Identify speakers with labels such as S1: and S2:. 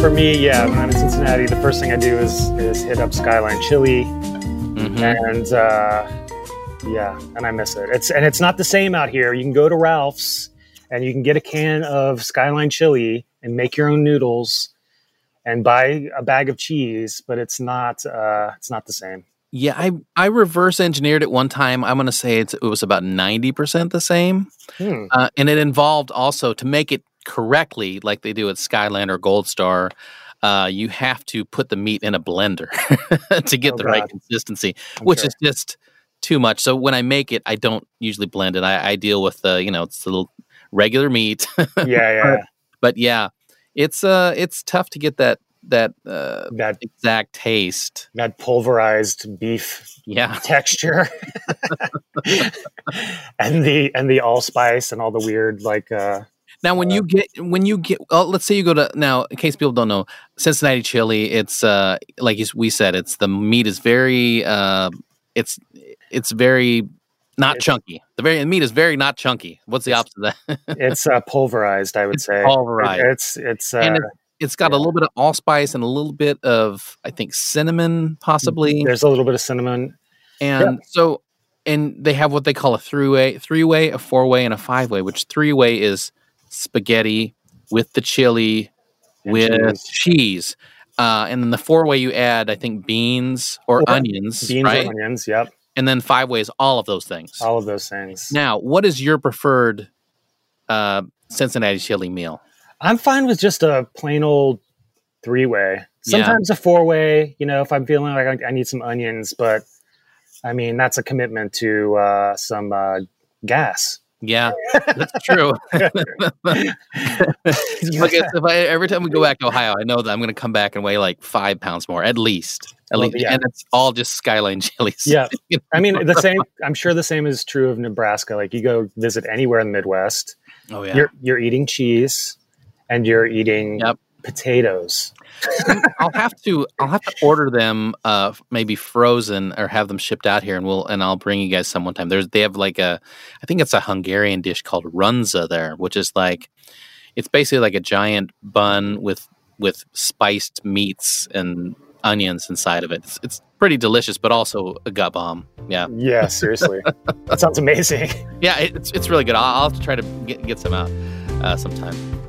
S1: For me, yeah, when I'm in Cincinnati, the first thing I do is is hit up Skyline Chili,
S2: Mhm.
S1: and uh, yeah, and I miss it. It's and it's not the same out here. You can go to Ralph's and you can get a can of Skyline Chili and make your own noodles and buy a bag of cheese, but it's not uh, it's not the same.
S3: Yeah, I I reverse engineered it one time. I'm going to say it's, it was about 90% the same.
S1: Hmm.
S3: Uh, and it involved also to make it correctly, like they do at Skyline or Gold Star. Uh, you have to put the meat in a blender to get
S1: Oh,
S3: the right
S1: God.
S3: consistency, which
S1: Okay.
S3: is just too much. So when I make it, I don't usually blend it. I, I deal with the you know it's the little regular meat,
S1: yeah, yeah,
S3: but yeah, it's uh it's tough to get that that uh,
S1: that
S3: exact taste.
S1: that pulverized beef
S3: Yeah,
S1: texture and the and the allspice and all the weird like uh
S3: Now, when you get when you get, oh, let's say you go to now, in case people don't know, Cincinnati chili. It's uh like we said, it's the meat is very uh it's it's very not
S1: It's-
S3: chunky. The very the meat is very not chunky. What's the opposite of that?
S1: it's uh pulverized i would
S3: It's
S1: say
S3: pulverized.
S1: It- it's it's uh,
S3: it, it's got a little bit of allspice and a little bit of I think cinnamon possibly,
S1: there's a little bit of cinnamon
S3: and so and they have what they call a three way, three way, a four way, and a five way. Which three way is spaghetti with the chili
S1: and
S3: with
S1: cheese.
S3: cheese. Uh, and then the four way you add, I think, beans or,
S1: Or
S3: onions,
S1: beans
S3: right?
S1: or onions yep
S3: And then five ways, all of those things.
S1: all of those things
S3: Now, what is your preferred uh, Cincinnati chili meal?
S1: i'm fine with just a plain old three-way
S3: Yeah.
S1: sometimes a four-way you know if i'm feeling like i, I need some onions but i mean that's a commitment to uh some uh gas
S3: Yeah, that's true. Look, it's- if I, every time we go back to Ohio, I know that I'm going to come back and weigh like five pounds more, at least. At
S1: Well,
S3: least,
S1: yeah.
S3: and it's all just Skyline chilies.
S1: Yeah. I mean, the same. I'm sure the same is true of Nebraska. Like you go visit anywhere in the Midwest,
S3: Oh yeah.
S1: you're you're eating cheese, and you're eating
S3: Yep.
S1: Potatoes.
S3: I'll have to I'll have to order them uh maybe frozen or have them shipped out here and we'll and I'll bring you guys some one time. There's they have like a I think it's a Hungarian dish called runza there, which is like it's basically like a giant bun with with spiced meats and onions inside of it. It's, it's pretty delicious, but also a gut bomb. Yeah,
S1: Yeah, seriously, that sounds amazing.
S3: yeah, it, it's it's really good. I'll, I'll have to try to get get some out uh, sometime.